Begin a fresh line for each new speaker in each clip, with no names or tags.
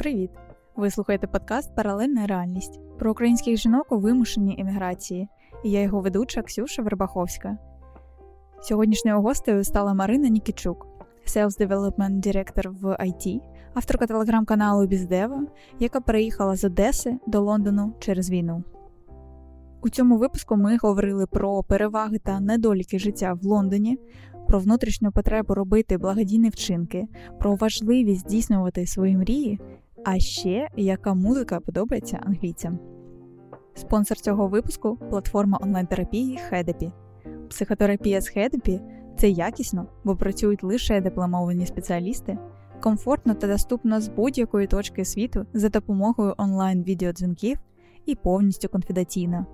Привіт! Ви слухаєте подкаст Паралельна реальність про українських жінок у вимушеній еміграції. І я його ведуча Ксюша Вербаховська. Сьогоднішньою гостею стала Марина Нікічук, Sales Development Director в IT, авторка телеграм-каналу Біздева, яка переїхала з Одеси до Лондону через війну. У цьому випуску ми говорили про переваги та недоліки життя в Лондоні, про внутрішню потребу робити благодійні вчинки, про важливість здійснювати свої мрії, а ще яка музика подобається англійцям. Спонсор цього випуску платформа онлайн-терапії Хедепі. Психотерапія з Хедепі це якісно, бо працюють лише дипломовані спеціалісти, комфортно та доступно з будь-якої точки світу за допомогою онлайн-відеодзвінків і повністю конфіденційно.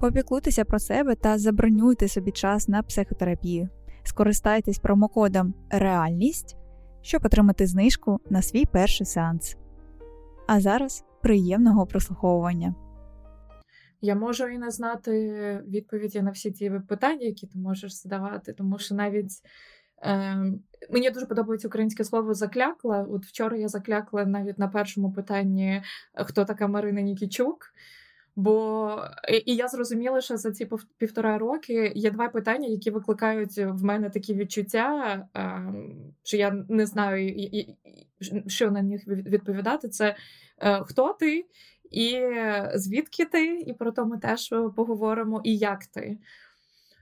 Попіклуйтеся про себе та забронюйте собі час на психотерапію. Скористайтесь промокодом Реальність, щоб отримати знижку на свій перший сеанс. А зараз приємного прослуховування.
Я можу і не знати відповіді на всі ті питання, які ти можеш задавати, тому що навіть е, мені дуже подобається українське слово заклякла. От вчора я заклякла навіть на першому питанні, хто така Марина Нікічук. Бо і я зрозуміла, що за ці півтора роки є два питання, які викликають в мене такі відчуття, що я не знаю, що на них відповідати. Це е, хто ти, і звідки ти, і про то ми теж поговоримо, і як ти.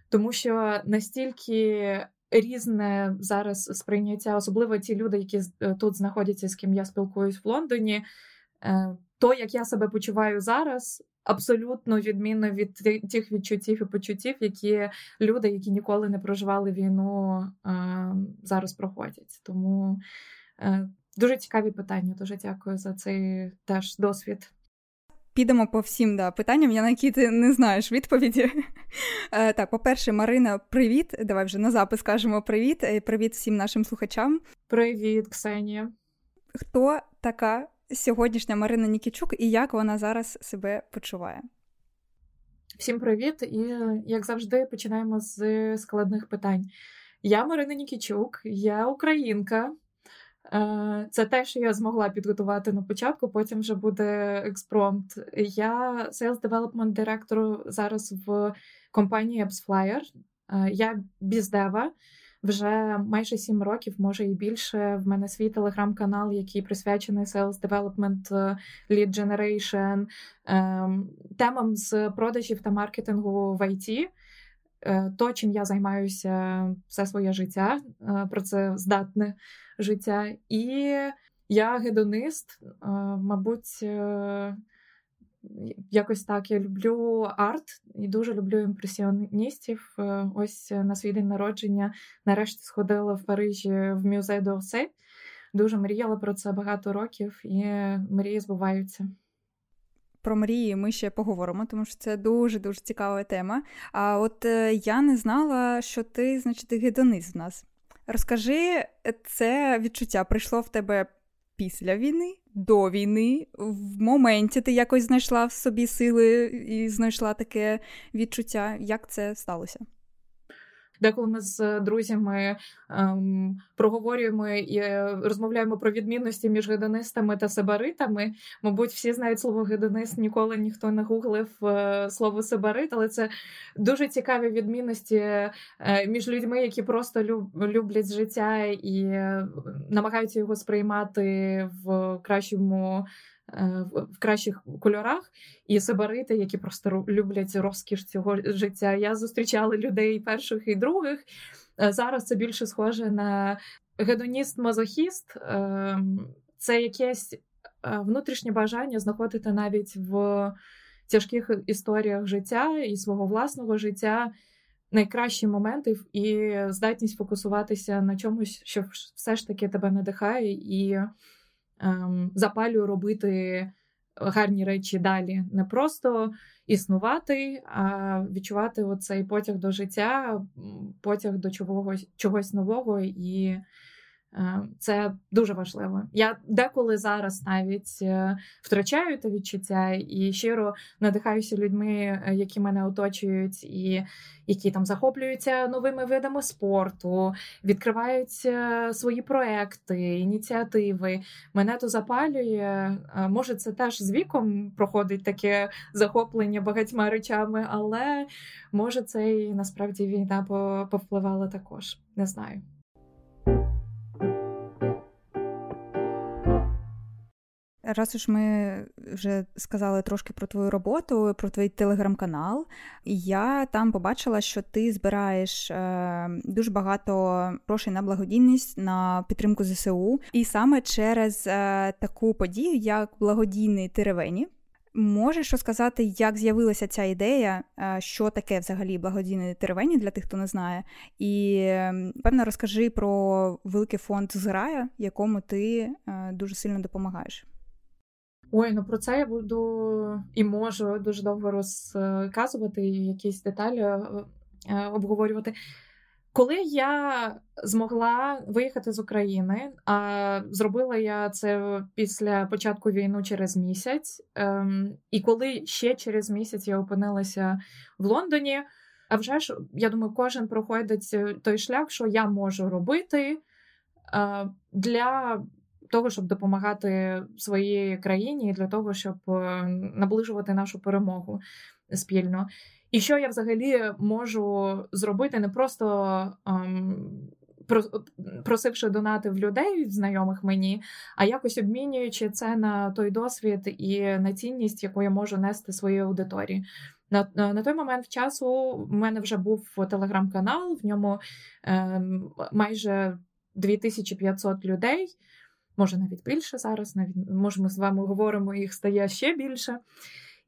Тому що настільки різне зараз сприйняття, особливо ті люди, які е, тут знаходяться, з ким я спілкуюсь в Лондоні. Е, то, як я себе почуваю зараз, абсолютно відмінно від тих відчуттів і почуттів, які люди, які ніколи не проживали війну, зараз проходять. Тому е, дуже цікаві питання. Дуже дякую за цей теж досвід.
Підемо по всім да, питанням, я на які ти не знаєш відповіді. Е, так, по-перше, Марина, привіт. Давай вже на запис кажемо привіт. Е, привіт всім нашим слухачам.
Привіт, Ксенія.
Хто така сьогоднішня Марина Нікічук і як вона зараз себе почуває?
Всім привіт! І як завжди, починаємо з складних питань. Я Марина Нікічук, я українка. Е, це те, що я змогла підготувати на початку, потім вже буде експромт. Я Sales Development Director зараз в компанії AppsFlyer. Е, я біздева. Вже майже сім років, може і більше. В мене свій телеграм-канал, який присвячений Sales Development, е, Lead Generation, ем, темам з продажів та маркетингу в IT. Е, то, чим я займаюся все своє життя, е, про це здатне життя. І я гедонист, мабуть, Якось так я люблю арт і дуже люблю імпресіоністів. Е, ось на свій день народження нарешті сходила в Парижі в музей Дорсе. Дуже мріяла про це багато років, і мрії збуваються.
Про мрії ми ще поговоримо, тому що це дуже дуже цікава тема. А от е, я не знала, що ти, значить, гедонист в нас. Розкажи, це відчуття прийшло в тебе після війни, до війни, в моменті ти якось знайшла в собі сили і знайшла таке відчуття, як це сталося?
Деколи ми з друзями ем, проговорюємо і розмовляємо про відмінності між гедонистами та себаритами. Мабуть, всі знають слово гедонист, ніколи ніхто не гуглив е, слово себарит, але це дуже цікаві відмінності е, між людьми, які просто люблять життя і е, намагаються його сприймати в кращому. Е, в кращих кольорах, і сибарити, які просто люблять розкіш цього життя. Я зустрічала людей перших і других. Е, зараз це більше схоже на гедоніст-мазохіст. Е, це якесь внутрішнє бажання знаходити навіть в тяжких історіях життя і свого власного життя. Найкращі моменти і здатність фокусуватися на чомусь, що все ж таки тебе надихає, і запалює робити гарні речі далі. Не просто існувати, а відчувати оцей потяг до життя, потяг до чогось, чогось нового і Е, це дуже важливо. Я деколи зараз навіть е, втрачаю те відчуття і щиро надихаюся людьми, е, які мене оточують, і які там захоплюються новими видами спорту, відкривають свої проекти, ініціативи. Мене то запалює. Може, це теж з віком проходить таке захоплення багатьма речами, але може це і насправді війна повпливала також. Не знаю.
Раз уж ми вже сказали трошки про твою роботу, про твій телеграм-канал, я там побачила, що ти збираєш е, дуже багато грошей на благодійність на підтримку ЗСУ, і саме через е, таку подію, як благодійний Теревені. Можеш розказати, як з'явилася ця ідея, е, що таке взагалі благодійний теревені для тих, хто не знає, і певно розкажи про великий фонд зграя, якому ти е, дуже сильно допомагаєш.
Ой, ну про це я буду і можу дуже довго розказувати і якісь деталі е, е, обговорювати. Коли я змогла виїхати з України, а зробила я це після початку війни через місяць, ем, і коли ще через місяць я опинилася в Лондоні, а вже ж я думаю, кожен проходить той шлях, що я можу робити е, для того, щоб допомагати своїй країні, для того, щоб е, наближувати нашу перемогу спільно. І що я взагалі можу зробити, не просто ем, просивши донати в людей, знайомих мені, а якось обмінюючи це на той досвід і на цінність, яку я можу нести своїй аудиторії. На на той момент часу в мене вже був телеграм-канал, в ньому е, майже 2500 людей може навіть більше зараз. Навіть може, ми з вами говоримо, їх стає ще більше.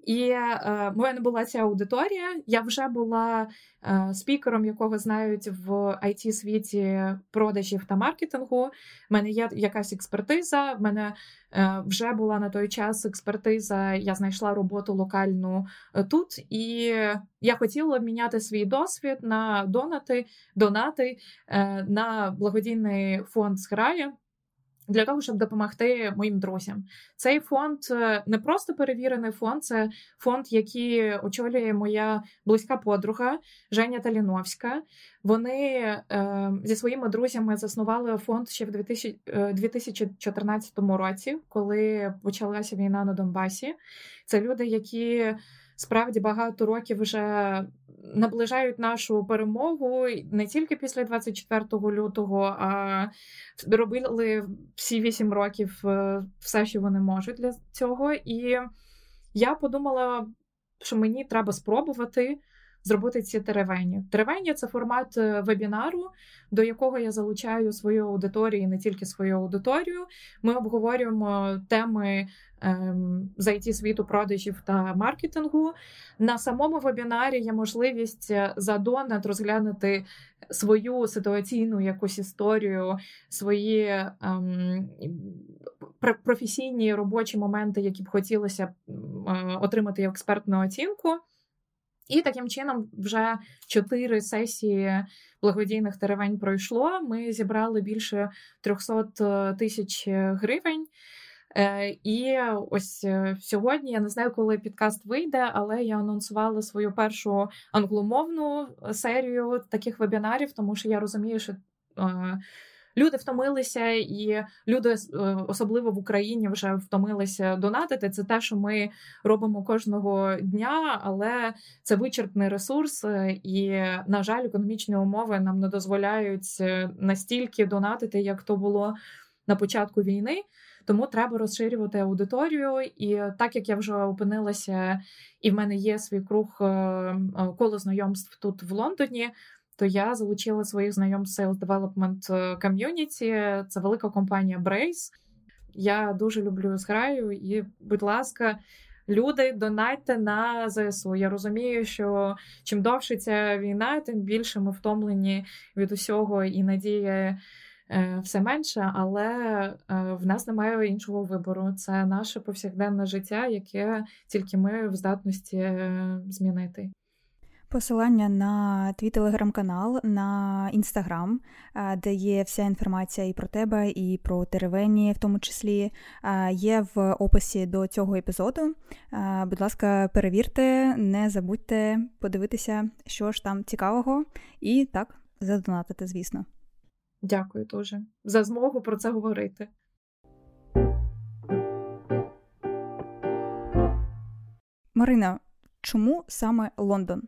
І е, мене була ця аудиторія. Я вже була е, спікером, якого знають в it світі продажів та маркетингу. У мене є якась експертиза. В мене е, вже була на той час експертиза. Я знайшла роботу локальну е, тут, і я хотіла обміняти свій досвід на донати, донати е, на благодійний фонд зграя для того, щоб допомогти моїм друзям. Цей фонд е, не просто перевірений фонд, це фонд, який очолює моя близька подруга Женя Таліновська. Вони е, зі своїми друзями заснували фонд ще в 2000, 2014 е, році, коли почалася війна на Донбасі. Це люди, які справді багато років вже наближають нашу перемогу не тільки після 24 лютого, а робили всі вісім років е, все, що вони можуть для цього. І я подумала, що мені треба спробувати. Зробити ці теревені. Теревені це формат е, вебінару, до якого я залучаю свою аудиторію, і не тільки свою аудиторію. Ми обговорюємо теми ем, з it світу продажів та маркетингу. На самому вебінарі є можливість е, за донат розглянути свою ситуаційну якусь історію, свої ем, професійні робочі моменти, які б хотілося е, отримати експертну оцінку. І таким чином вже чотири сесії благодійних теревень пройшло. Ми зібрали більше 300 е, тисяч гривень. Е, і ось е, сьогодні я не знаю, коли підкаст вийде, але я анонсувала свою першу англомовну серію таких вебінарів, тому що я розумію, що. Люди втомилися, і люди, особливо в Україні, вже втомилися донатити. Це те, що ми робимо кожного дня, але це вичерпний ресурс, і, на жаль, економічні умови нам не дозволяють настільки донатити, як то було на початку війни. Тому треба розширювати аудиторію. І так як я вже опинилася, і в мене є свій круг е, е, коло знайомств тут в Лондоні. То я залучила своїх знайомств Sales Development Community. Це велика компанія Brace. Я дуже люблю зграю, і, будь ласка, люди, донайте на ЗСУ. Я розумію, що чим довше ця війна, тим більше ми втомлені від усього і надія Е, все менше, але е, в нас немає іншого вибору. Це наше повсякденне життя, яке тільки ми в здатності е, змінити.
Посилання на твій телеграм-канал, на інстаграм, де є вся інформація і про тебе, і про теревені, в тому числі, є в описі до цього епізоду. Будь ласка, перевірте, не забудьте подивитися, що ж там цікавого, і так, задонатити, звісно.
Дякую дуже за змогу про це говорити.
Марина, чому саме Лондон?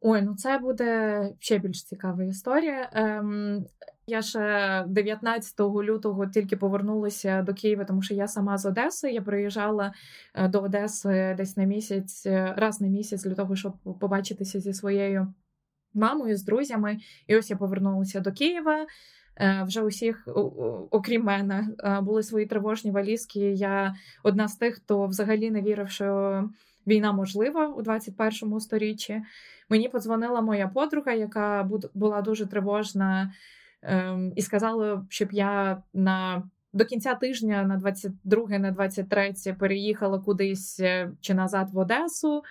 Ой, ну це буде ще більш цікава історія. Ем, Я ще 19 лютого тільки повернулася до Києва, тому що я сама з Одеси. Я приїжджала е, до Одеси десь на місяць, е, раз на місяць для того, щоб побачитися зі своєю мамою, з друзями. І ось я повернулася до Києва. Е, вже усіх, окрім мене, були свої тривожні валізки. Я одна з тих, хто взагалі не вірив, що війна можлива у 21-му сторіччі. Мені подзвонила моя подруга, яка була дуже тривожна, ем, і сказала, щоб я на до кінця тижня на 22 на 23 переїхала кудись е, чи назад в Одесу.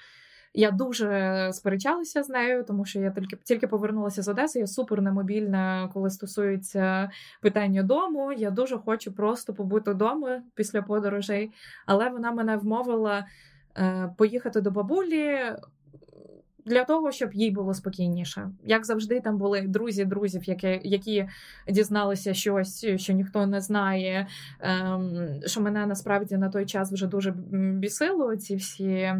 Я дуже сперечалася з нею, тому що я тільки тільки повернулася з Одеси. Я супер немобільна, коли стосується питання дому. Я дуже хочу просто побути вдома після подорожей, але вона мене вмовила е, поїхати до бабулі для того, щоб їй було спокійніше. Як завжди, там були друзі друзів, які які дізналися щось, що ніхто не знає. Ем, Що мене насправді на той час вже дуже бісило ці всі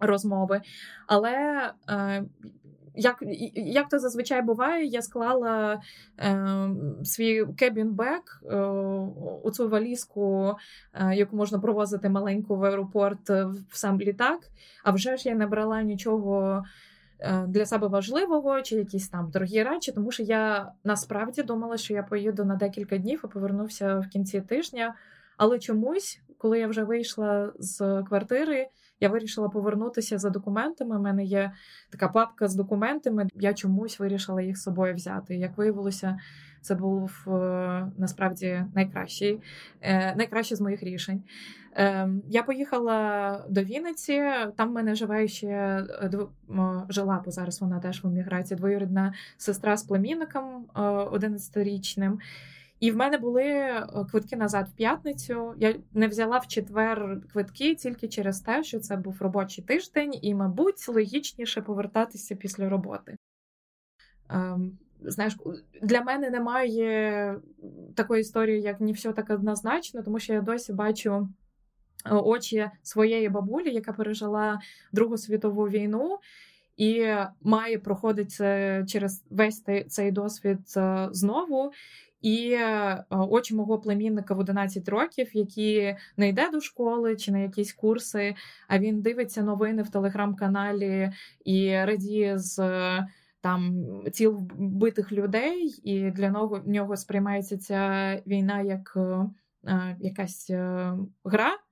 розмови. Але е, як як то зазвичай буває, я склала е, свій кебінбек е, у цю валізку, е, яку можна провозити маленьку в аеропорт е, в сам літак. А вже ж я не брала нічого. Е, для себе важливого чи якісь там дорогі речі, тому що я насправді думала, що я поїду на декілька днів і повернувся в кінці тижня. Але чомусь, коли я вже вийшла з квартири, я вирішила повернутися за документами. У мене є така папка з документами. Я чомусь вирішила їх з собою взяти. Як виявилося, це був е, насправді найкращий, е, найкраще з моїх рішень. Ем, я поїхала до Вінниці, там в мене живе ще е, жила, бо зараз вона теж в еміграції, двоюрідна сестра з племінником 11-річним. І в мене були е, квитки назад в п'ятницю. Я не взяла в четвер квитки тільки через те, що це був робочий тиждень, і, мабуть, логічніше повертатися після роботи. Ем, знаєш, для мене немає такої історії, як не все так однозначно, тому що я досі бачу е, очі своєї бабулі, яка пережила Другу світову війну. І має проходити через весь цей досвід е, знову. І е, очі мого племінника в 11 років, які не йде до школи чи на якісь курси, а він дивиться новини в телеграм-каналі і радіє з там ціл вбитих людей, і для нього нього сприймається ця війна як е, якась е, гра.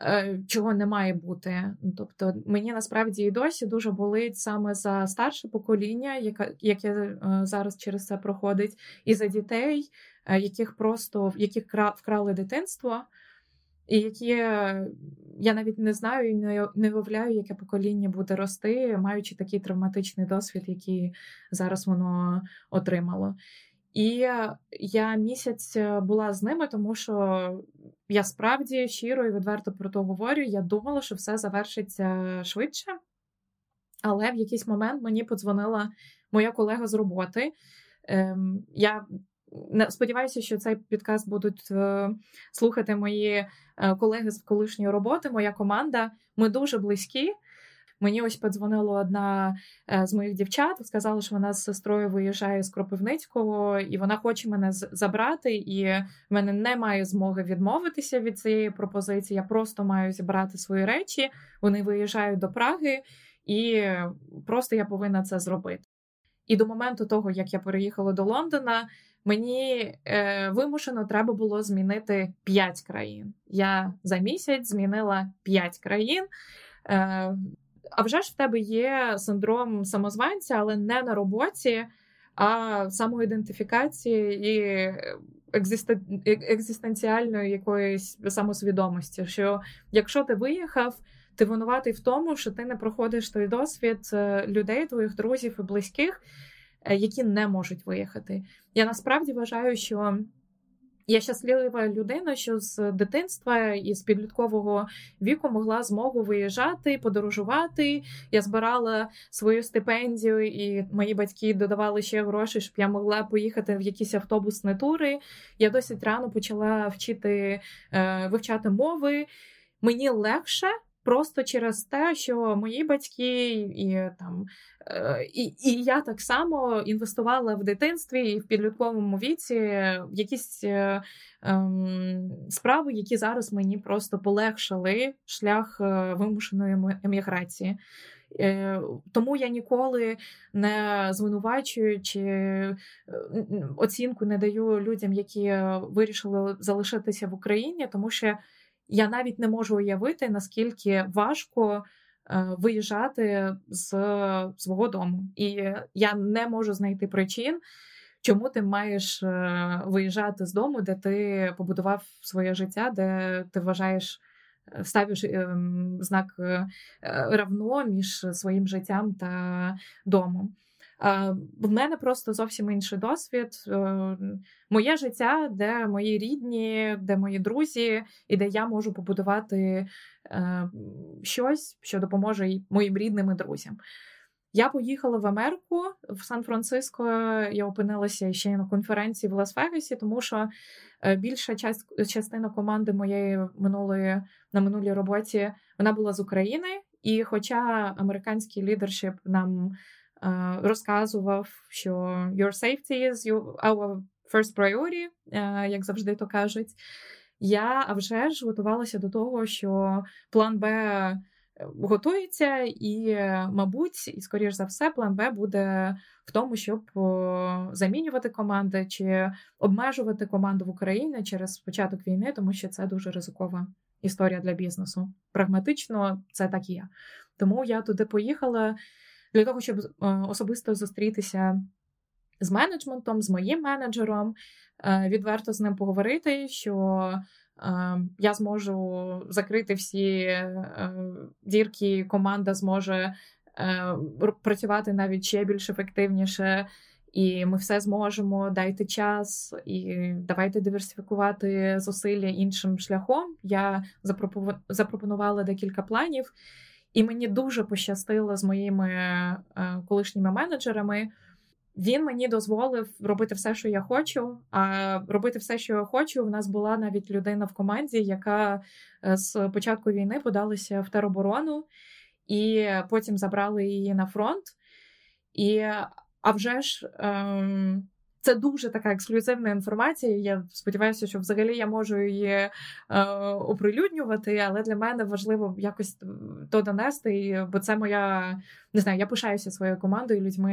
Е, чого не має бути. Тобто мені насправді і досі дуже болить саме за старше покоління, яке, яке е, зараз через це проходить, і за дітей, е, яких просто яких вкрали дитинство, і які я навіть не знаю і не уявляю, яке покоління буде рости, маючи такий травматичний досвід, який зараз воно отримало. І я місяць е, була з ними, тому що я справді щиро і відверто про то говорю. Я думала, що все завершиться швидше. Але в якийсь момент мені подзвонила моя колега з роботи. Ем, Я сподіваюся, що цей підкаст будуть е, слухати мої е, колеги з колишньої роботи, моя команда. Ми дуже близькі. Мені ось подзвонила одна е, з моїх дівчат, сказала, що вона з сестрою виїжджає з Кропивницького, і вона хоче мене забрати. І в мене немає змоги відмовитися від цієї пропозиції. Я просто маю зібрати свої речі. Вони виїжджають до Праги, і просто я повинна це зробити. І до моменту того, як я переїхала до Лондона, мені е, вимушено треба було змінити 5 країн. Я за місяць змінила 5 країн. Е, а вже ж в тебе є синдром самозванця, але не на роботі, а самоідентифікації і екзистенціальної якоїсь самосвідомості. Що якщо ти виїхав, ти винуватий в тому, що ти не проходиш той досвід е, людей, твоїх друзів і близьких, е, які не можуть виїхати. Я насправді вважаю, що. Я щаслива людина, що з дитинства і з підліткового віку могла змогу виїжджати, подорожувати. Я збирала свою стипендію, і мої батьки додавали ще гроші, щоб я могла поїхати в якісь автобусні тури. Я досить рано почала вчити е, вивчати мови. Мені легше просто через те, що мої батьки і там е, і, і я так само інвестувала в дитинстві і в підлітковому віці в якісь е, ем, справи, які зараз мені просто полегшили шлях е, вимушеної еміграції. Тому я ніколи не звинувачую чи оцінку не даю людям, які вирішили залишитися в Україні, тому що я навіть не можу уявити, наскільки важко е, виїжджати з свого дому. І я не можу знайти причин, чому ти маєш е, виїжджати з дому, де ти побудував своє життя, де ти вважаєш. Е, ставиш ем, знак равно між своїм життям та домом. В мене просто зовсім інший досвід. Е, моє життя, де мої рідні, де мої друзі, і де я можу побудувати е, щось, що допоможе моїм рідним і друзям. Я поїхала в Америку в Сан-Франциско. Я опинилася ще на конференції в Лас-Вегасі, тому що е, більша частина команди моєї минулої на минулій роботі вона була з України. І, хоча американський лідершип нам розказував, що your safety is our first priority, е, як завжди то кажуть. Я вже ж готувалася до того, що план Б е, готується, і, мабуть, і скоріш за все, план Б буде в тому, щоб замінювати команди чи обмежувати команду в Україні через початок війни, тому що це дуже ризикова історія для бізнесу. Прагматично це так і є. Тому я туди поїхала для того, щоб е, особисто зустрітися з менеджментом, з моїм менеджером, е, відверто з ним поговорити, що е, я зможу закрити всі дірки, команда зможе працювати навіть ще більш ефективніше. І ми все зможемо, дайте час і давайте диверсифікувати зусилля іншим шляхом. Я запропонувала декілька планів, і мені дуже пощастило з моїми е, колишніми менеджерами. Він мені дозволив робити все, що я хочу. А робити все, що я хочу, у нас була навіть людина в команді, яка е, з початку війни подалася в тероборону, і потім забрали її на фронт. І а вже ж. Ем, це дуже така ексклюзивна інформація. Я сподіваюся, що взагалі я можу її е, оприлюднювати, але для мене важливо якось то донести, бо це моя не знаю, я пишаюся своєю командою, людьми,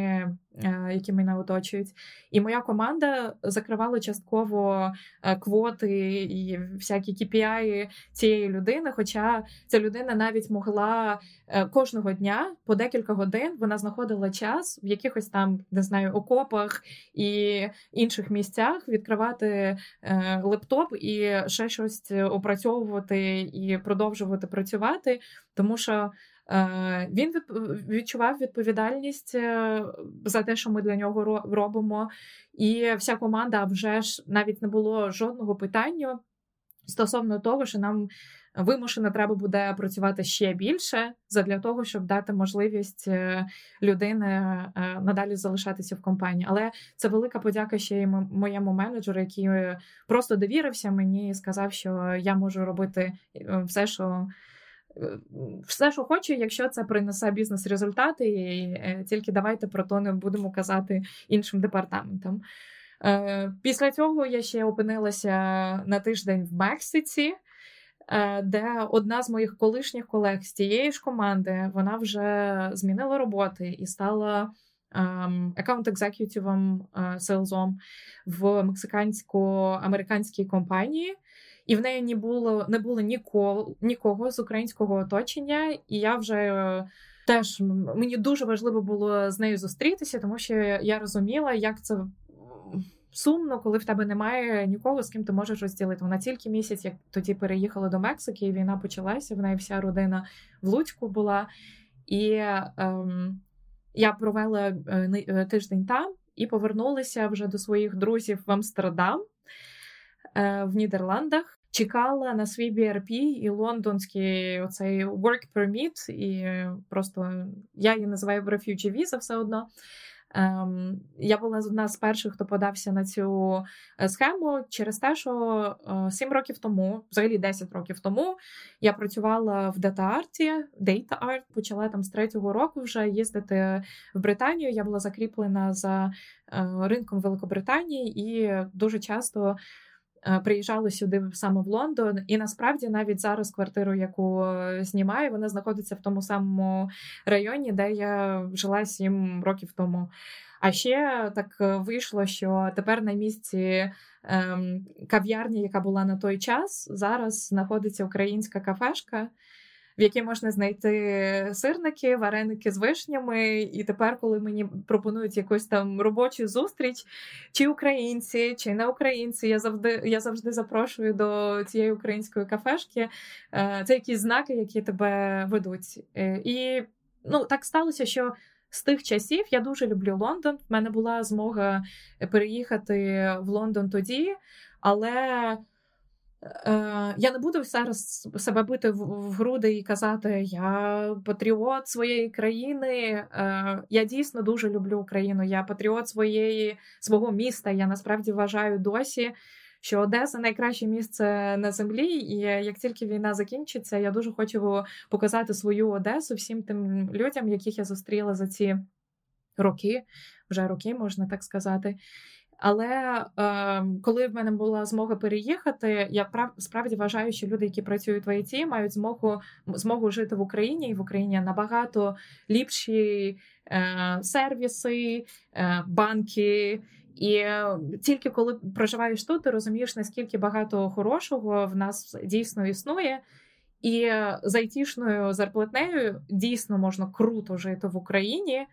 е, які мене оточують. І моя команда закривала частково е, квоти і всякі KPI цієї людини. Хоча ця людина навіть могла е, кожного дня по декілька годин вона знаходила час в якихось там не знаю окопах і інших місцях відкривати лептоп і ще щось опрацьовувати і продовжувати працювати, тому що. Е, він відчував відповідальність е, за те, що ми для нього робимо. І вся команда вже ж навіть не було жодного питання стосовно того, що нам вимушено треба буде працювати ще більше для того, щоб дати можливість е, людини надалі залишатися в компанії. Але це велика подяка ще й моєму менеджеру, який просто довірився мені і сказав, що я можу робити все, що. Е, все, що хочу, якщо це принесе бізнес-результати, і е, тільки давайте про то не будемо казати іншим департаментам. Е, після цього я ще опинилася на тиждень в Мексиці, де одна з моїх колишніх колег з тієї ж команди вона вже змінила роботи і стала аккаунт екзекютивом селзом в мексикансько-американській компанії і в неї не було не було нікого, нікого з українського оточення, і я вже. Е, теж мені дуже важливо було з нею зустрітися, тому що я розуміла, як це сумно, коли в тебе немає нікого, з ким ти можеш розділити. Вона тільки місяць, як тоді переїхала до Мексики, і війна почалася. В неї вся родина в Луцьку була. І ем, я провела е, е, тиждень там і повернулася вже до своїх друзів в Амстердам в Нідерландах. Чекала на свій BRP і лондонський оцей work permit, і просто я її називаю refugee visa все одно. Ем, Я була одна з перших, хто подався на цю е, схему через те, що е, 7 років тому, взагалі 10 років тому, я працювала в дата-арті, Data Art, почала там з третього року вже їздити в Британію. Я була закріплена за е, ринком Великобританії і дуже часто. Е, приїжджали сюди саме в Лондон, і насправді навіть зараз квартиру, яку знімаю, вона знаходиться в тому самому районі, де я жила сім років тому. А ще так вийшло, що тепер на місці ем, кав'ярні, яка була на той час, зараз знаходиться українська кафешка в якій можна знайти сирники, вареники з вишнями. І тепер, коли мені пропонують якусь там робочу зустріч, чи українці, чи не українці, я завжди я завжди запрошую до цієї української кафешки. Е, це якісь знаки, які тебе ведуть. Е, і ну, так сталося, що. З тих часів я дуже люблю Лондон. В мене була змога переїхати в Лондон тоді, але я не буду зараз себе бити в груди і казати, я патріот своєї країни. Е, я дійсно дуже люблю Україну. Я патріот своєї свого міста. Я насправді вважаю досі, що Одеса найкраще місце на землі. І як тільки війна закінчиться, я дуже хочу показати свою Одесу всім тим людям, яких я зустріла за ці роки, вже роки можна так сказати. Але е, коли в мене була змога переїхати, я прав справді вважаю, що люди, які працюють в ІТ, мають змогу змогу жити в Україні, і в Україні набагато ліпші е, сервіси, е, банки. І тільки коли проживаєш тут, ти розумієш, наскільки багато хорошого в нас дійсно існує. І з айтішною зарплатнею дійсно можна круто жити в Україні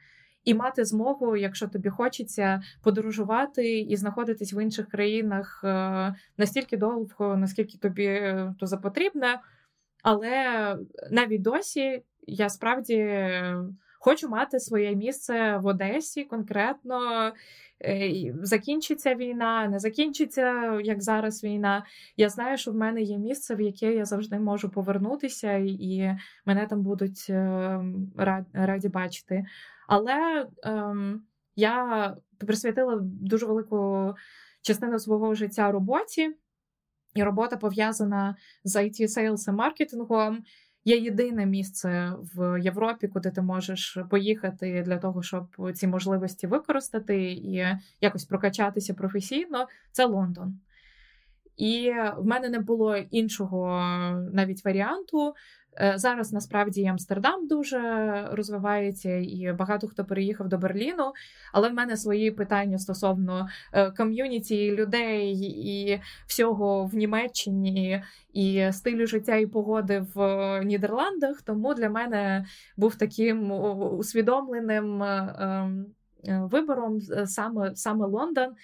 і мати змогу, якщо тобі хочеться, подорожувати і знаходитись в інших країнах е, настільки довго, наскільки тобі е, то запотрібне. Але навіть досі я справді хочу мати своє місце в Одесі конкретно. Е, закінчиться війна, не закінчиться як зараз війна. Я знаю, що в мене є місце, в яке я завжди можу повернутися, і мене там будуть раді бачити. Але ем, я присвятила дуже велику частину свого життя роботі, і робота пов'язана з it Sales і маркетингом. Є єдине місце в Європі, куди ти можеш поїхати для того, щоб ці можливості використати і якось прокачатися професійно. Це Лондон. І в мене не було іншого навіть варіанту. Е, зараз насправді Амстердам дуже розвивається, і багато хто переїхав до Берліну. Але в мене свої питання стосовно е, ком'юніті людей і всього в Німеччині, і стилю життя і погоди в Нідерландах. Тому для мене був таким усвідомленим ем, е, вибором саме, саме Лондон.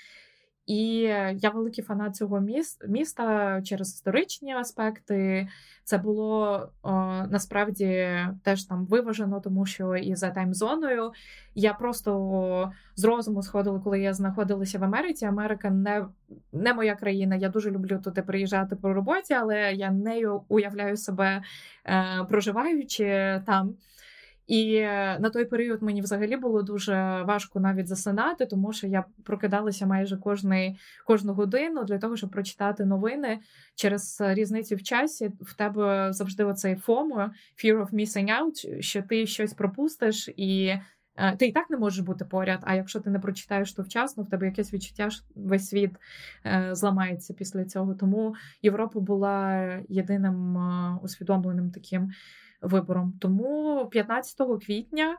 І я великий фанат цього міста через історичні аспекти. Це було о, насправді теж там виважено, тому що і за таймзоною я просто з розуму сходила, коли я знаходилася в Америці. Америка не не моя країна. Я дуже люблю туди приїжджати по роботі, але я нею уявляю себе е, проживаючи там. І е, на той період мені взагалі було дуже важко навіть засинати, тому що я прокидалася майже кожний, кожну годину для того, щоб прочитати новини через різницю в часі. В тебе завжди оцей FOMO, fear of missing out, що ти щось пропустиш і. Е, ти і так не можеш бути поряд, а якщо ти не прочитаєш то вчасно, в тебе якесь відчуття, що весь світ е, зламається після цього. Тому Європа була єдиним усвідомленим таким вибором. Тому 15 квітня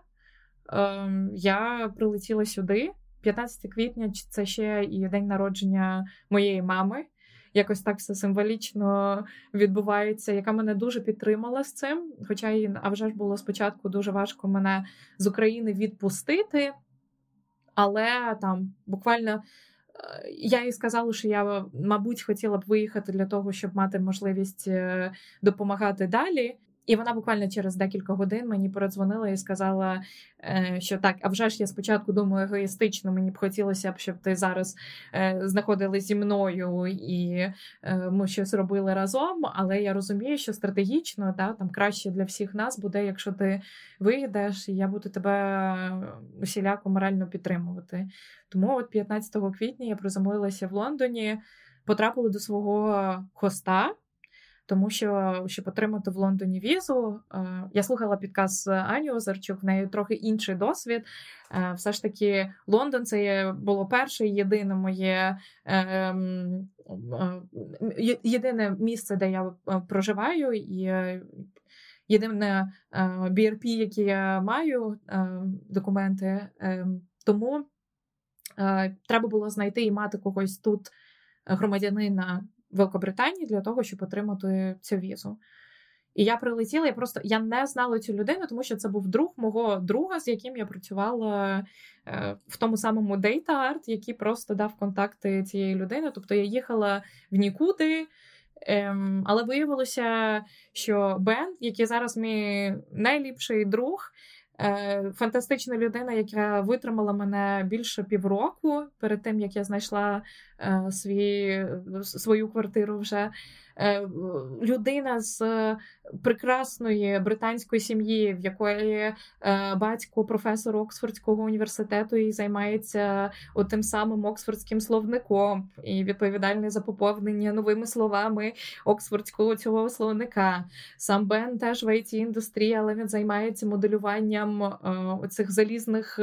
е, я прилетіла сюди. 15 квітня це ще і день народження моєї мами. Якось так все символічно відбувається, яка мене дуже підтримала з цим. Хоча їй, а вже ж було спочатку дуже важко мене з України відпустити. Але там буквально я їй сказала, що я, мабуть, хотіла б виїхати для того, щоб мати можливість допомагати далі. І вона буквально через декілька годин мені передзвонила і сказала, е, що так, а вже ж я спочатку думаю егоїстично, мені б хотілося б, щоб ти зараз е, знаходилась зі мною і е, ми щось робили разом. Але я розумію, що стратегічно да, там краще для всіх нас буде, якщо ти виїдеш, і я буду тебе усіляко морально підтримувати. Тому от 15 квітня я приземлилася в Лондоні, потрапила до свого хоста тому що щоб отримати в Лондоні візу, е, я слухала підказ Ані Озарчук, в неї трохи інший досвід. Е, все ж таки, Лондон це було перше і єдине моє ем, е, єдине місце, де я проживаю, і єдине BRP, яке я маю документи. Ем, тому треба було знайти і мати когось тут громадянина Великобританії для того, щоб отримати цю візу. І я прилетіла, я просто я не знала цю людину, тому що це був друг мого друга, з яким я працювала е, в тому самому Data Art, який просто дав контакти цієї людини. Тобто я їхала в нікуди. Ем, але виявилося, що Бен, який зараз мій найліпший друг, фантастична людина, яка витримала мене більше півроку перед тим, як я знайшла е, свій, свою квартиру вже. Е, людина з прекрасної британської сім'ї, в якої батько професор Оксфордського університету і займається тим самим Оксфордським словником і відповідальний за поповнення новими словами Оксфордського цього словника. Сам Бен теж в it індустрії, але він займається моделюванням оцих залізних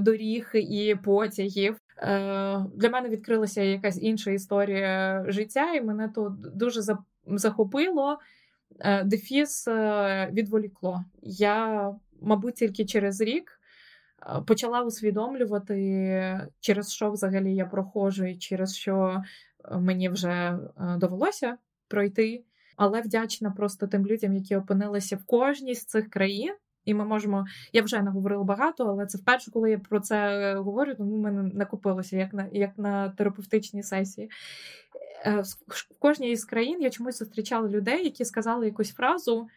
доріг і потягів. Е, для мене відкрилася якась інша історія життя, і мене то дуже захопило. Е, дефіс е, відволікло. Я, мабуть, тільки через рік почала усвідомлювати, через що взагалі я проходжу, і через що мені вже довелося пройти. Але вдячна просто тим людям, які опинилися в кожній з цих країн. І ми можемо, я вже не говорила багато, але це вперше, коли я про це говорю, тому в мене накопилося як на як на терапевтичній сесії. Е, в кожній із країн я чомусь зустрічала людей, які сказали якусь фразу,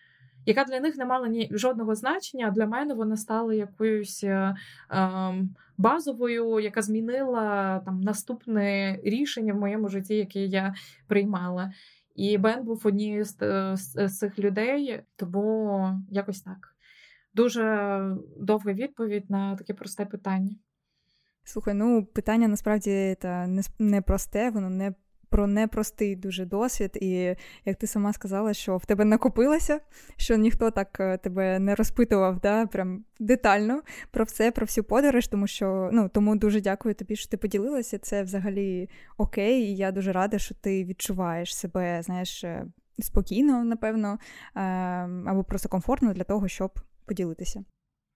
яка для них не мала ні жодного значення, а для мене вона стала якоюсь е, ем, базовою, яка змінила там наступне рішення в моєму житті, яке я приймала. І Бен був однією з, з, з цих людей, тому якось так дуже довга відповідь на таке просте питання.
Слухай, ну питання насправді та не просте, воно не про непростий дуже досвід, і як ти сама сказала, що в тебе накопилося, що ніхто так е, тебе не розпитував, да, прям детально про все, про всю подорож, тому що ну тому дуже дякую тобі, що ти поділилася. Це взагалі окей, і я дуже рада, що ти відчуваєш себе, знаєш, е, спокійно, напевно, ем, або просто комфортно для того, щоб поділитися.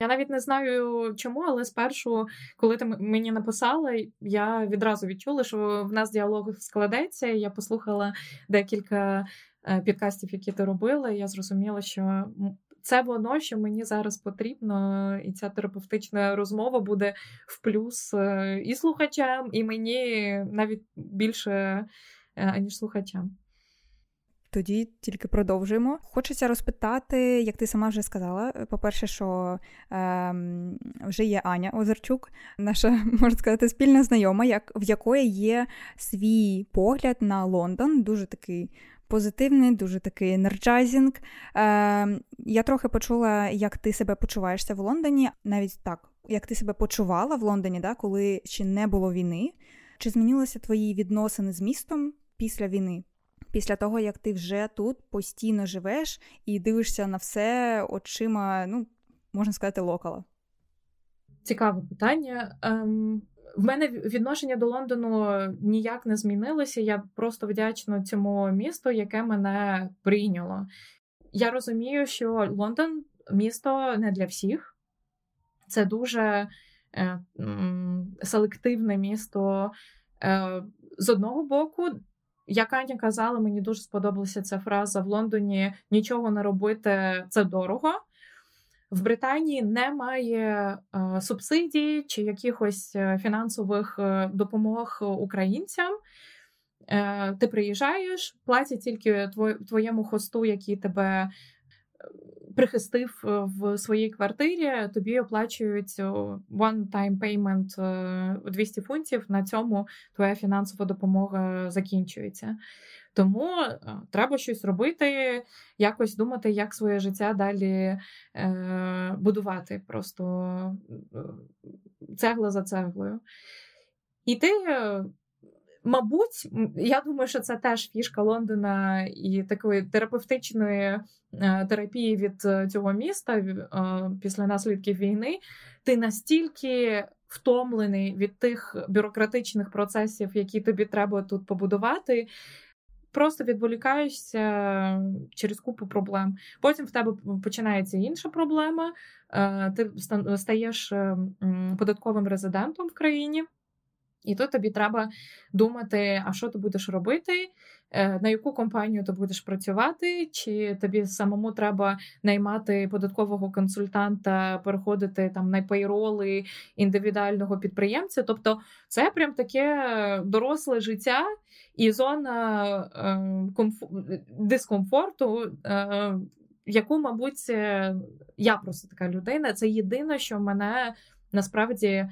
Я навіть не знаю чому, але спершу, коли ти мені написала, я відразу відчула, що в нас діалог складеться. Я послухала декілька е, підкастів, які ти робила. Я зрозуміла, що це воно, що мені зараз потрібно, і ця терапевтична розмова буде в плюс е, і слухачам, і мені навіть більше е, аніж слухачам.
Тоді тільки продовжуємо. Хочеться розпитати, як ти сама вже сказала. По-перше, що е, вже є Аня Озерчук, наша можна сказати, спільна знайома, як, в якої є свій погляд на Лондон, дуже такий позитивний, дуже такий energizing. Е, Я трохи почула, як ти себе почуваєшся в Лондоні, навіть так, як ти себе почувала в Лондоні, да, коли ще не було війни. Чи змінилися твої відносини з містом після війни? Після того, як ти вже тут постійно живеш і дивишся на все очима, ну, можна сказати, local а?
Цікаве питання. Ем, В мене відношення до Лондону ніяк не змінилося. Я просто вдячна цьому місту, яке мене прийняло. Я розумію, що Лондон місто не для всіх. Це дуже е, селективне місто. Е, З одного боку, як Аня казала, мені дуже сподобалася ця фраза в Лондоні: нічого не робити це дорого. В Британії немає е, субсидій чи якихось е, фінансових е, допомог українцям. Е, Ти приїжджаєш, платять тільки твоєму хосту, який тебе прихистив в своїй квартирі. Тобі оплачують one-time payment 200 фунтів. На цьому твоя фінансова допомога закінчується. Тому е, треба щось робити, якось думати, як своє життя далі е, будувати, просто е, цегла за цеглою. І ти, мабуть, я думаю, що це теж фішка Лондона і такої терапевтичної терапії від цього міста після наслідків війни. Ти настільки. Втомлений від тих бюрократичних процесів, які тобі треба тут побудувати, просто відволікаєшся через купу проблем. Потім в тебе починається інша проблема. Е, ти стаєш е, податковим резидентом в країні, і тут тобі треба думати, а що ти будеш робити. Е, на яку компанію ти будеш працювати, чи тобі самому треба наймати податкового консультанта, переходити там на пейроли індивідуального підприємця? Тобто це прям таке доросле життя і зона е, комфор... дискомфорту. Е, Яку, мабуть, я просто така людина. Це єдине, що мене насправді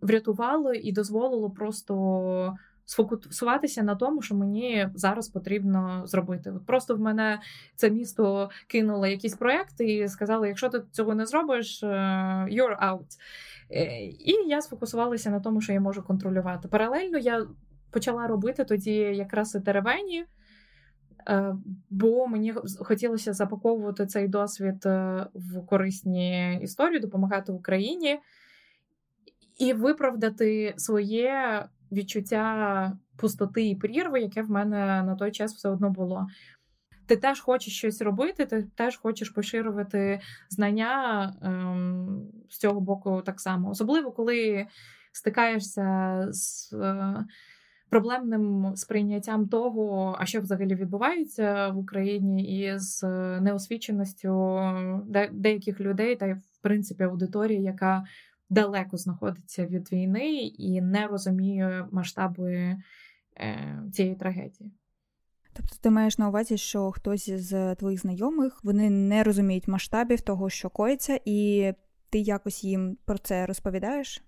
врятувало і дозволило просто сфокусуватися на тому, що мені зараз потрібно зробити. От Просто в мене це місто кинуло якісь проекти і сказали: якщо ти цього не зробиш, е, you're out. Е, і я сфокусувалася на тому, що я можу контролювати. Паралельно я почала робити тоді якраз і теревені. Е, бо мені хотілося запаковувати цей досвід в корисні історії, допомагати Україні і виправдати своє відчуття пустоти і прірви, яке в мене на той час все одно було. Ти теж хочеш щось робити, ти теж хочеш поширювати знання ем, з цього боку так само. Особливо, коли стикаєшся з е, проблемним сприйняттям того, а що взагалі відбувається в Україні, і з неосвіченістю деяких людей, та в принципі аудиторії, яка далеко знаходиться від війни і не розуміє масштаби е, цієї трагедії.
Тобто ти маєш на увазі, що хтось з твоїх знайомих вони не розуміють масштабів того, що коїться, і ти якось їм про це розповідаєш?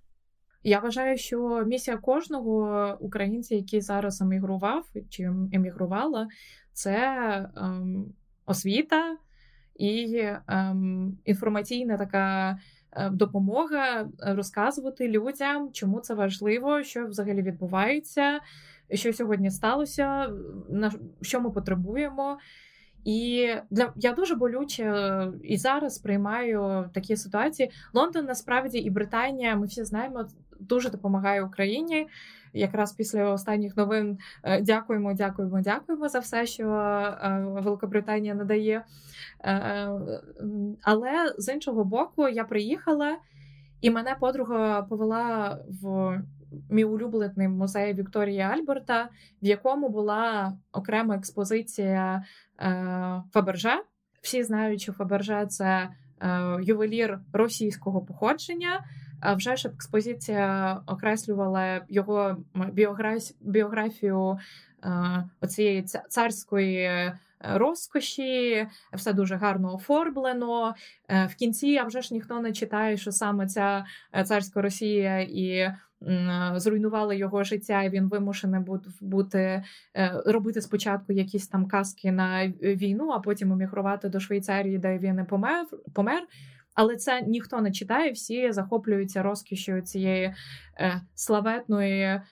Я вважаю, що місія кожного українця, який зараз емігрував чи емігрувала, це ем, освіта і ем, інформаційна така допомога е, розказувати людям, чому це важливо, що взагалі відбувається, що сьогодні сталося, на що ми потребуємо. І для я дуже болюче е, і зараз приймаю такі ситуації. Лондон насправді і Британія, ми всі знаємо, дуже допомагає Україні. Якраз після останніх новин дякуємо, дякуємо, дякуємо за все, що Великобританія надає. Е, але з іншого боку, я приїхала, і мене подруга повела в мій улюблений музей Вікторії Альберта, в якому була окрема експозиція е, Фаберже. Всі знають, що Фаберже це е, ювелір російського походження. Вже ж експозиція окреслювала його біографію оцієї царської розкоші, все дуже гарно оформлено. Е, в кінці а вже ж ніхто не читає, що саме ця е, царська Росія і. Зруйнували його життя, і він вимушений бути е, робити спочатку якісь там казки на війну, а потім емігрувати до Швейцарії, де він помер. помер. Але це ніхто не читає, всі захоплюються розкішю цієї е, славетної е,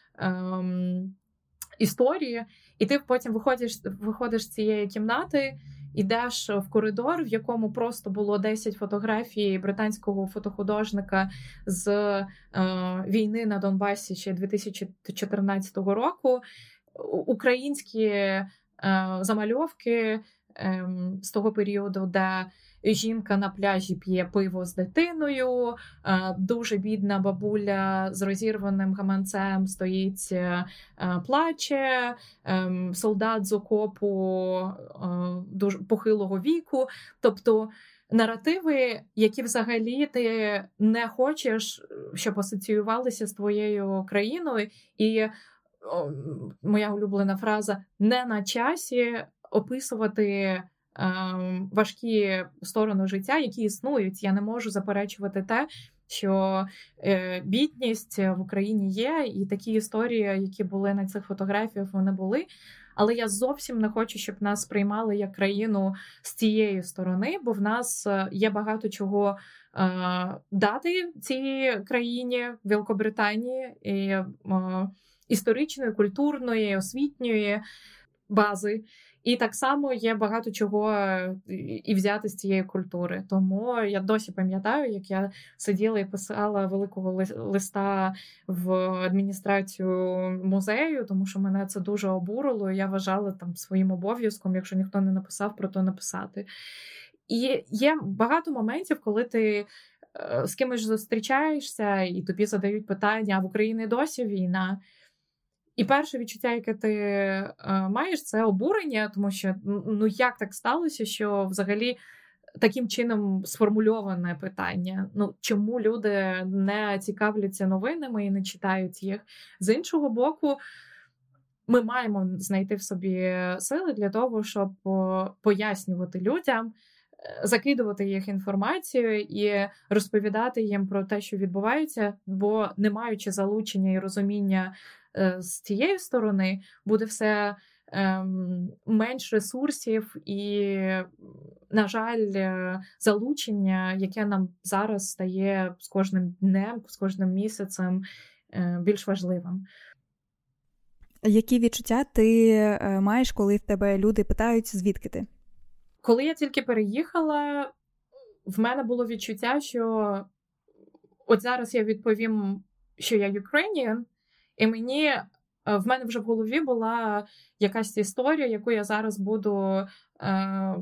історії. І ти потім виходиш виходиш з цієї кімнати, йдеш в коридор, в якому просто було 10 фотографій британського фотохудожника з е, війни на Донбасі ще 2014 року. Українські е, замальовки е, з того періоду, де жінка на пляжі п'є пиво з дитиною, е, дуже бідна бабуля з розірваним гаманцем стоїть, е, плаче, ем, солдат з окопу е, дуже похилого віку. Тобто наративи, які взагалі ти не хочеш, щоб асоціювалися з твоєю країною, і моя улюблена фраза не на часі описувати. Ем, важкі сторони життя, які існують. Я не можу заперечувати те, що е, бідність в Україні є, і такі історії, які були на цих фотографіях, вони були. Але я зовсім не хочу, щоб нас приймали як країну з цієї сторони, бо в нас е, є багато чого е, дати цій країні Великобританії і, історичної, культурної, освітньої бази. І так само є багато чого е, і взяти з цієї культури. Тому я досі пам'ятаю, як я сиділа і писала великого листа в адміністрацію музею, тому що мене це дуже обурило. Я вважала там своїм обов'язком, якщо ніхто не написав, про то написати. І є багато моментів, коли ти. Е, з кимось зустрічаєшся, і тобі задають питання: а в Україні досі війна? І перше відчуття, яке ти е, маєш, це обурення, тому що ну як так сталося, що взагалі таким чином сформульоване питання: ну чому люди не цікавляться новинами і не читають їх з іншого боку. Ми маємо знайти в собі сили для того, щоб пояснювати людям, е, закидувати їх інформацією і розповідати їм про те, що відбувається, бо не маючи залучення і розуміння з цієї сторони буде все ем, менш ресурсів і, на жаль, е, залучення, яке нам зараз стає з кожним днем, з кожним місяцем е, більш важливим.
Які відчуття ти маєш, коли в тебе люди питають, звідки ти?
Коли я тільки переїхала, в мене було відчуття, що от зараз я відповім, що я Ukrainian, і мені е, в мене вже в голові була якась історія, яку я зараз буду е,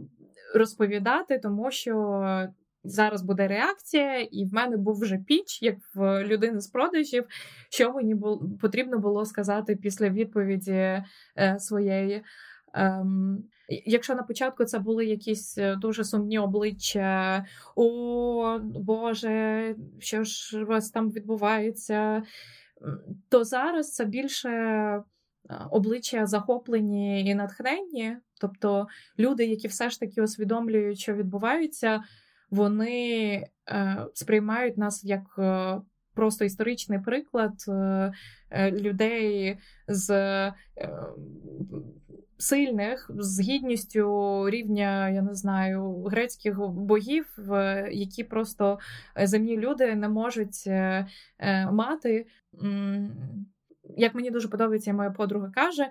розповідати, тому що зараз буде реакція, і в мене був вже піч, як в людини з продажів, що мені було, потрібно було сказати після відповіді е, своєї. Ем, Якщо на початку це були якісь е, дуже сумні обличчя, о Боже, що ж у вас там відбувається? То зараз це більше обличчя захоплені і натхненні, тобто люди, які все ж таки усвідомлюють, що відбувається, вони е, сприймають нас як е, просто історичний приклад е, людей з сильних з гідністю рівня, я не знаю, грецьких богів, які просто земні люди не можуть мати як мені дуже подобається, моя подруга каже.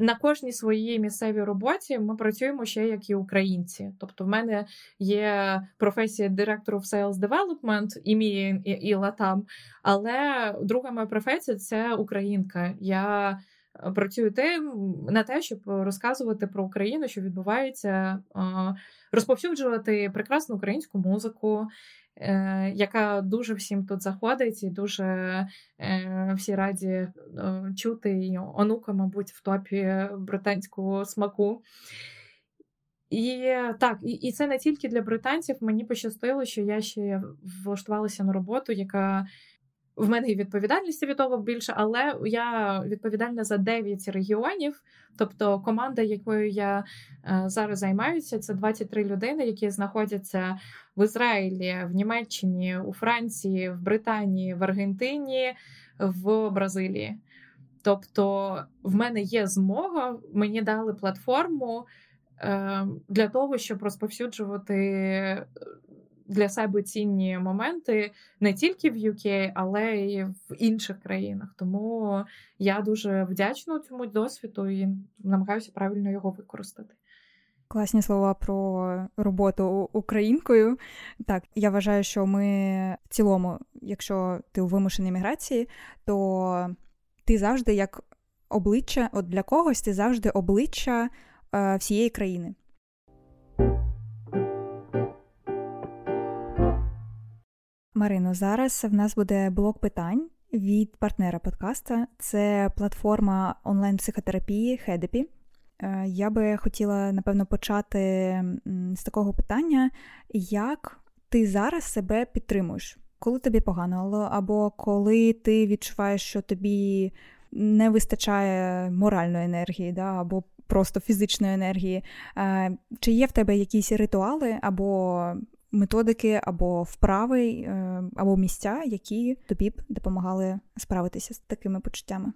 На кожній своїй місцевій роботі ми працюємо ще як і українці. Тобто, в мене є професія директору в Sales Development і мій і, і Латам, але друга моя професія це українка. Я працюю тим на те, щоб розказувати про Україну, що відбувається, розповсюджувати прекрасну українську музику, Е, яка дуже всім тут заходить, і дуже е, всі раді е, чути і онука, мабуть, в топі британського смаку. І так, і, і це не тільки для британців. Мені пощастило, що я ще влаштувалася на роботу, яка в мене і відповідальності від більше, але я відповідальна за 9 регіонів. Тобто команда, якою я е, зараз займаюся, це 23 людини, які знаходяться в Ізраїлі, в Німеччині, у Франції, в Британії, в Аргентині, в Бразилії. Тобто, в мене є змога, мені дали платформу е, для того, щоб розповсюджувати для себе цінні моменти не тільки в UK, але й в інших країнах. Тому я дуже вдячна цьому досвіду і намагаюся правильно його використати.
Класні слова про роботу українкою. Так, я вважаю, що ми в цілому, якщо ти у вимушеній міграції, то ти завжди як обличчя, от для когось ти завжди обличчя е, всієї країни. Марино, зараз в нас буде блок питань від партнера подкаста. Це платформа онлайн-психотерапії Хедепі. Е, я би хотіла, напевно, почати з такого питання, як ти зараз себе підтримуєш, коли тобі погано, або коли ти відчуваєш, що тобі не вистачає моральної енергії, да, або просто фізичної енергії. Е, чи є в тебе якісь ритуали або методики, або вправи, е, або місця, які тобі б допомагали справитися з такими почуттями?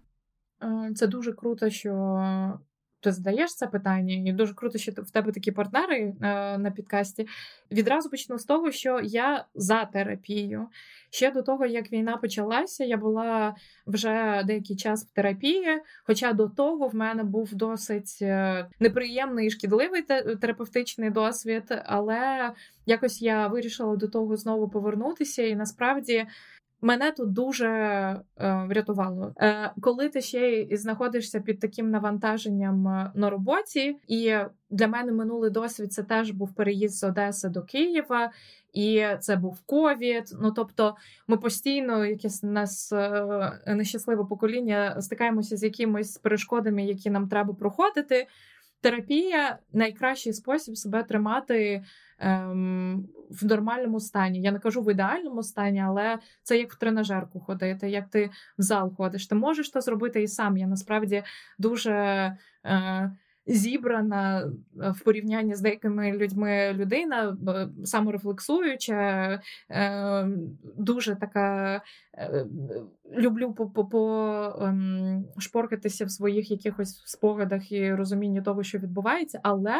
Це дуже круто, що ти задаєш це питання, і дуже круто, що в тебе такі партнери е, на підкасті. Відразу почну з того, що я за терапію. Ще до того, як війна почалася, я була вже деякий час в терапії. Хоча до того в мене був досить е, неприємний і шкідливий терапевтичний досвід, але якось я вирішила до того знову повернутися, і насправді Мене тут дуже е, врятувало. Е, Коли ти ще знаходишся під таким навантаженням е, на роботі, і для мене минулий досвід це теж був переїзд з Одеси до Києва, і це був ковід. Ну тобто, ми постійно, якесь нас е, нещасливе покоління, стикаємося з якимись перешкодами, які нам треба проходити. Терапія найкращий спосіб себе тримати ем, в нормальному стані. Я не кажу в ідеальному стані, але це як в тренажерку ходити, як ти в зал ходиш. Ти можеш це зробити і сам. Я насправді дуже. Е, зібрана е, в порівнянні з деякими людьми людина, саморефлексуюча, е, дуже така е, люблю шпоркатися в своїх якихось спогадах і розумінні того, що відбувається, але.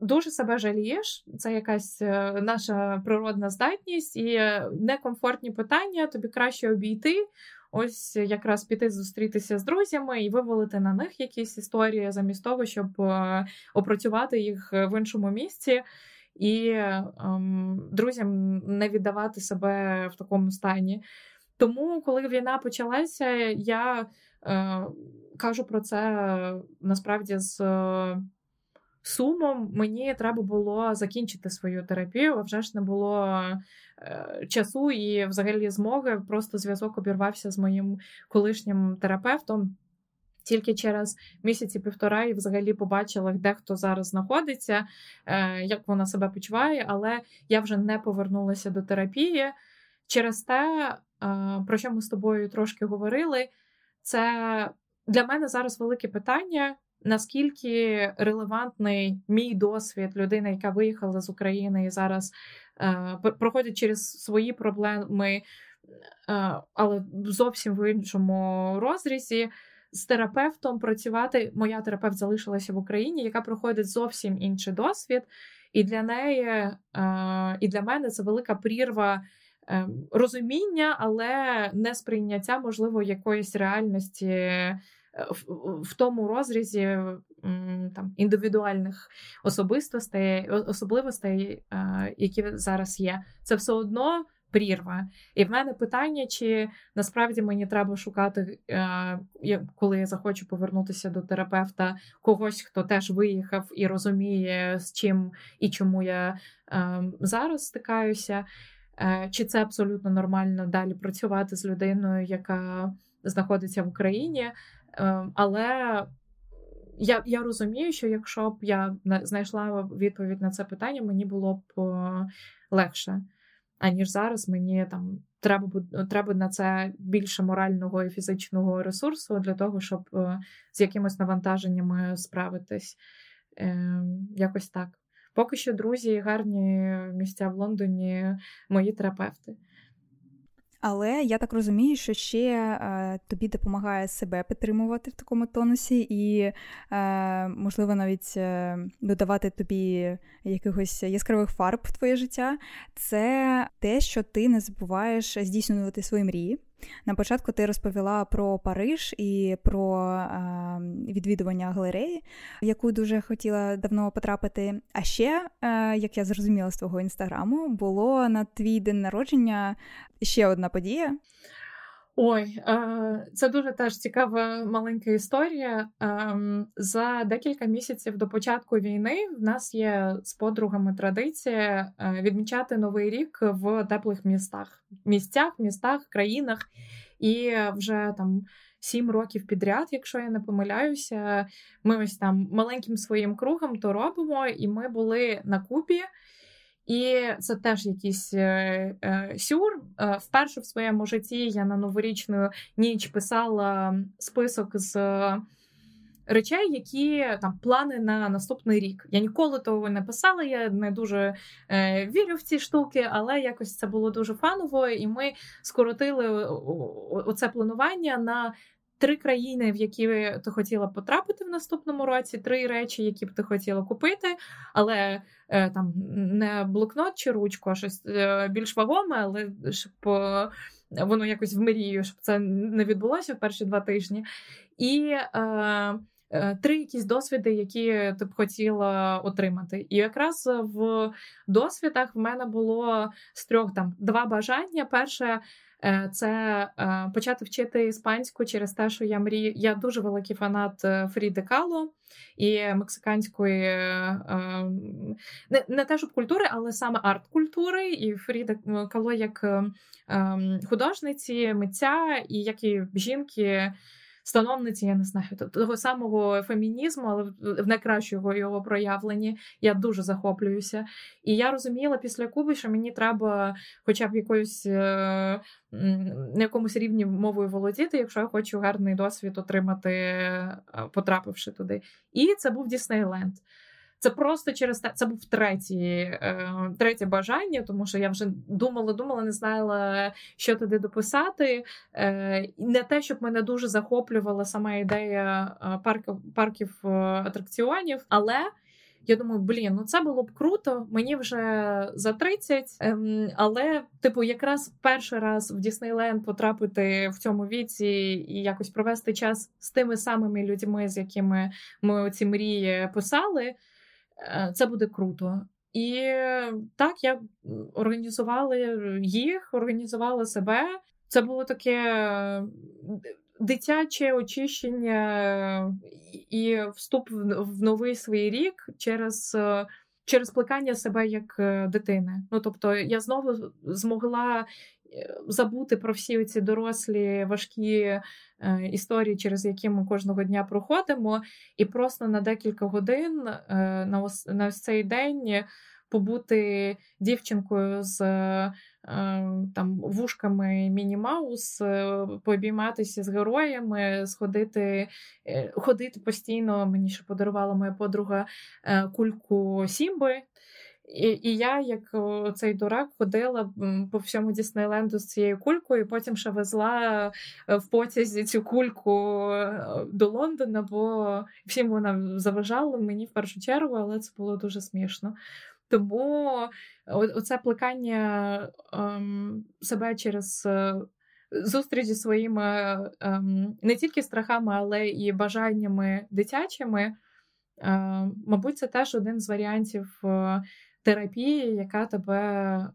Дуже себе жалієш, це якась наша природна здатність, і некомфортні питання тобі краще обійти, ось якраз піти зустрітися з друзями і вивалити на них якісь історії, замість того, щоб е, опрацювати їх в іншому місці. І ем, друзям не віддавати себе в такому стані. Тому, коли війна почалася, я е, кажу про це насправді з сумом мені треба було закінчити свою терапію, вже ж не було е, часу і взагалі змоги. Просто зв'язок обірвався з моїм колишнім терапевтом. Тільки через місяці півтора і взагалі побачила, де хто зараз знаходиться, е, як вона себе почуває, але я вже не повернулася до терапії. Через те, е, про що ми з тобою трошки говорили, це для мене зараз велике питання, наскільки релевантний мій досвід людина, яка виїхала з України і зараз е, проходить через свої проблеми, е, але зовсім в іншому розрізі. З терапевтом працювати моя терапевт залишилася в Україні, яка проходить зовсім інший досвід, і для неї е, і для мене це велика прірва е, розуміння, але не сприйняття, можливо, якоїсь реальності в, в тому розрізі там індивідуальних особистостей, особливостей, які зараз є, це все одно. Прірва, і в мене питання, чи насправді мені треба шукати, коли я захочу повернутися до терапевта, когось, хто теж виїхав і розуміє, з чим і чому я зараз стикаюся, е, чи це абсолютно нормально далі працювати з людиною, яка знаходиться в Україні. Ем, але я я розумію, що якщо б я знайшла відповідь на це питання, мені було б легше. Аніж зараз мені там треба треба на це більше морального і фізичного ресурсу для того, щоб е, з якимось навантаженнями справитись. Ем, якось так. Поки що друзі, гарні місця в Лондоні, мої терапевти.
Але я так розумію, що ще е, тобі допомагає себе підтримувати в такому тонусі, і, е, можливо, навіть е, додавати тобі якихось яскравих фарб в твоє життя. Це те, що ти не забуваєш здійснювати свої мрії. На початку ти розповіла про Париж і про е, відвідування галереї, в яку дуже хотіла давно потрапити. А ще, е, як я зрозуміла з твого інстаграму, було на твій день народження ще одна подія.
Ой, це дуже теж цікава маленька історія. Ем, за декілька місяців до початку війни в нас є з подругами традиція е, відмічати новий рік в теплих містах, місцях, містах, країнах. І вже там сім років підряд, якщо я не помиляюся. Ми ось там маленьким своїм кругом то робимо, і ми були на Кубі. І це теж якийсь е, е, сюр. Е, вперше в своєму житті я на новорічну ніч писала список з речей, які там плани на наступний рік. Я ніколи того не писала. Я не дуже е, вірю в ці штуки, але якось це було дуже фаново, і ми скоротили оце планування на. Три країни, в які ти хотіла потрапити в наступному році, три речі, які б ти хотіла купити, але е, там не блокнот чи ручку, а щось е, більш вагоме, але щоб е, воно якось в мрію, щоб це не відбулося в перші два тижні. І е, три якісь досвіди, які ти б хотіла отримати. І якраз в досвідах в мене було з трьох там два бажання. Перше. Е, це е, почати вчити іспанську через те, що я мрію. Я дуже великий фанат Фріди Кало і мексиканської не не те, щоб культури, але саме арт-культури. І Фріда Кало як ем, художниці, митця і як і жінки становниці, я не знаю, того самого фемінізму, але в найкращого його проявленні я дуже захоплююся. І я розуміла після Куби, що мені треба, хоча б якоюсь е, на якомусь рівні мовою володіти, якщо я хочу гарний досвід отримати, е, потрапивши туди. І це був Діснейленд. Це просто через те, це був третє, е, третє бажання, тому що я вже думала, думала, не знала, що туди дописати. Е, не те, щоб мене дуже захоплювала сама ідея е, парків парків атракціонів, але. Я думаю, блін, ну це було б круто. Мені вже за 30, ем, але, типу, якраз перший раз в Діснейленд потрапити в цьому віці і якось провести час з тими самими людьми, з якими ми ці мрії писали. Е, це буде круто. І так я організувала їх, організувала себе. Це було таке дитяче очищення і вступ в новий свій рік через через плекання себе як е, дитини. Ну тобто я знову змогла забути про всі ці дорослі важкі е, історії, через які ми кожного дня проходимо, і просто на декілька годин е, на ось, на ось цей день побути дівчинкою з е, там вушками Міні Маус, пообійматися з героями, сходити, ходити постійно. Мені ще подарувала моя подруга кульку Сімби. І і я, як цей дурак, ходила по всьому Діснейленду з цією кулькою, і потім ще везла е, в потязі цю кульку е, до Лондона, бо всім вона заважала мені в першу чергу, але це було дуже смішно. Тому оце плекання ем, себе через е, зустріч зі своїми ем, не тільки страхами, але і бажаннями дитячими. Е, мабуть, це теж один з варіантів терапії, яка тебе е,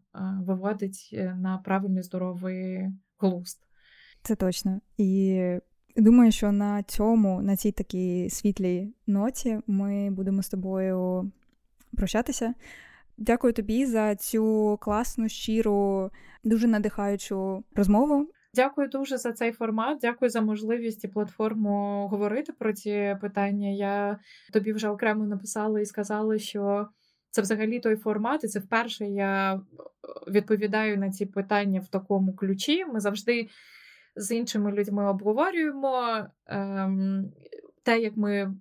виводить е, на правильний здоровий глузд.
Це точно. І думаю, що на цьому, на цій такій світлій ноті, ми будемо з тобою прощатися. Дякую тобі за цю класну, щиру, дуже надихаючу розмову.
Дякую дуже за цей формат. Дякую за можливість і платформу говорити про ці питання. Я тобі вже окремо написала і сказала, що це взагалі той формат, і це вперше я е, відповідаю на ці питання в такому ключі. Ми завжди з іншими людьми обговорюємо ем, те, як ми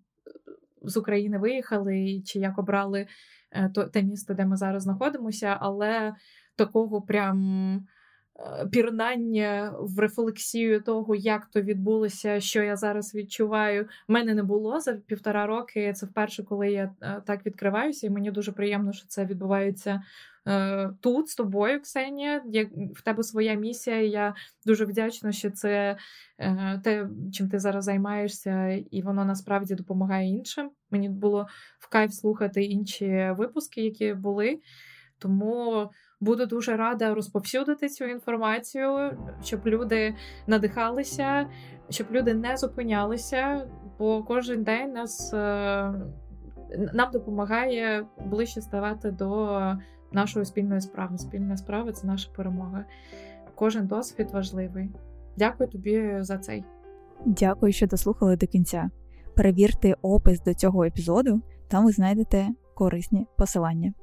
з України виїхали, чи як обрали е, те місто, де ми зараз знаходимося, але такого прям. Е, пірнання в рефлексію того, як то відбулося, що я зараз відчуваю. В мене не було за півтора роки. Це вперше, коли я е, так відкриваюся, і мені дуже приємно, що це відбувається е, тут з тобою, Ксенія. Як в тебе своя місія. і Я дуже вдячна, що це те, чим ти зараз займаєшся, і воно насправді допомагає іншим. Мені було в кайф слухати інші випуски, які були. Тому буду дуже рада розповсюдити цю інформацію, щоб люди надихалися, щоб люди не зупинялися, бо кожен день нас е, нам допомагає ближче ставати до нашої спільної справи. Спільна справа це наша перемога. Кожен досвід важливий. Дякую тобі за цей.
Дякую, що дослухали до кінця. Перевірте опис до цього епізоду, там ви знайдете корисні посилання.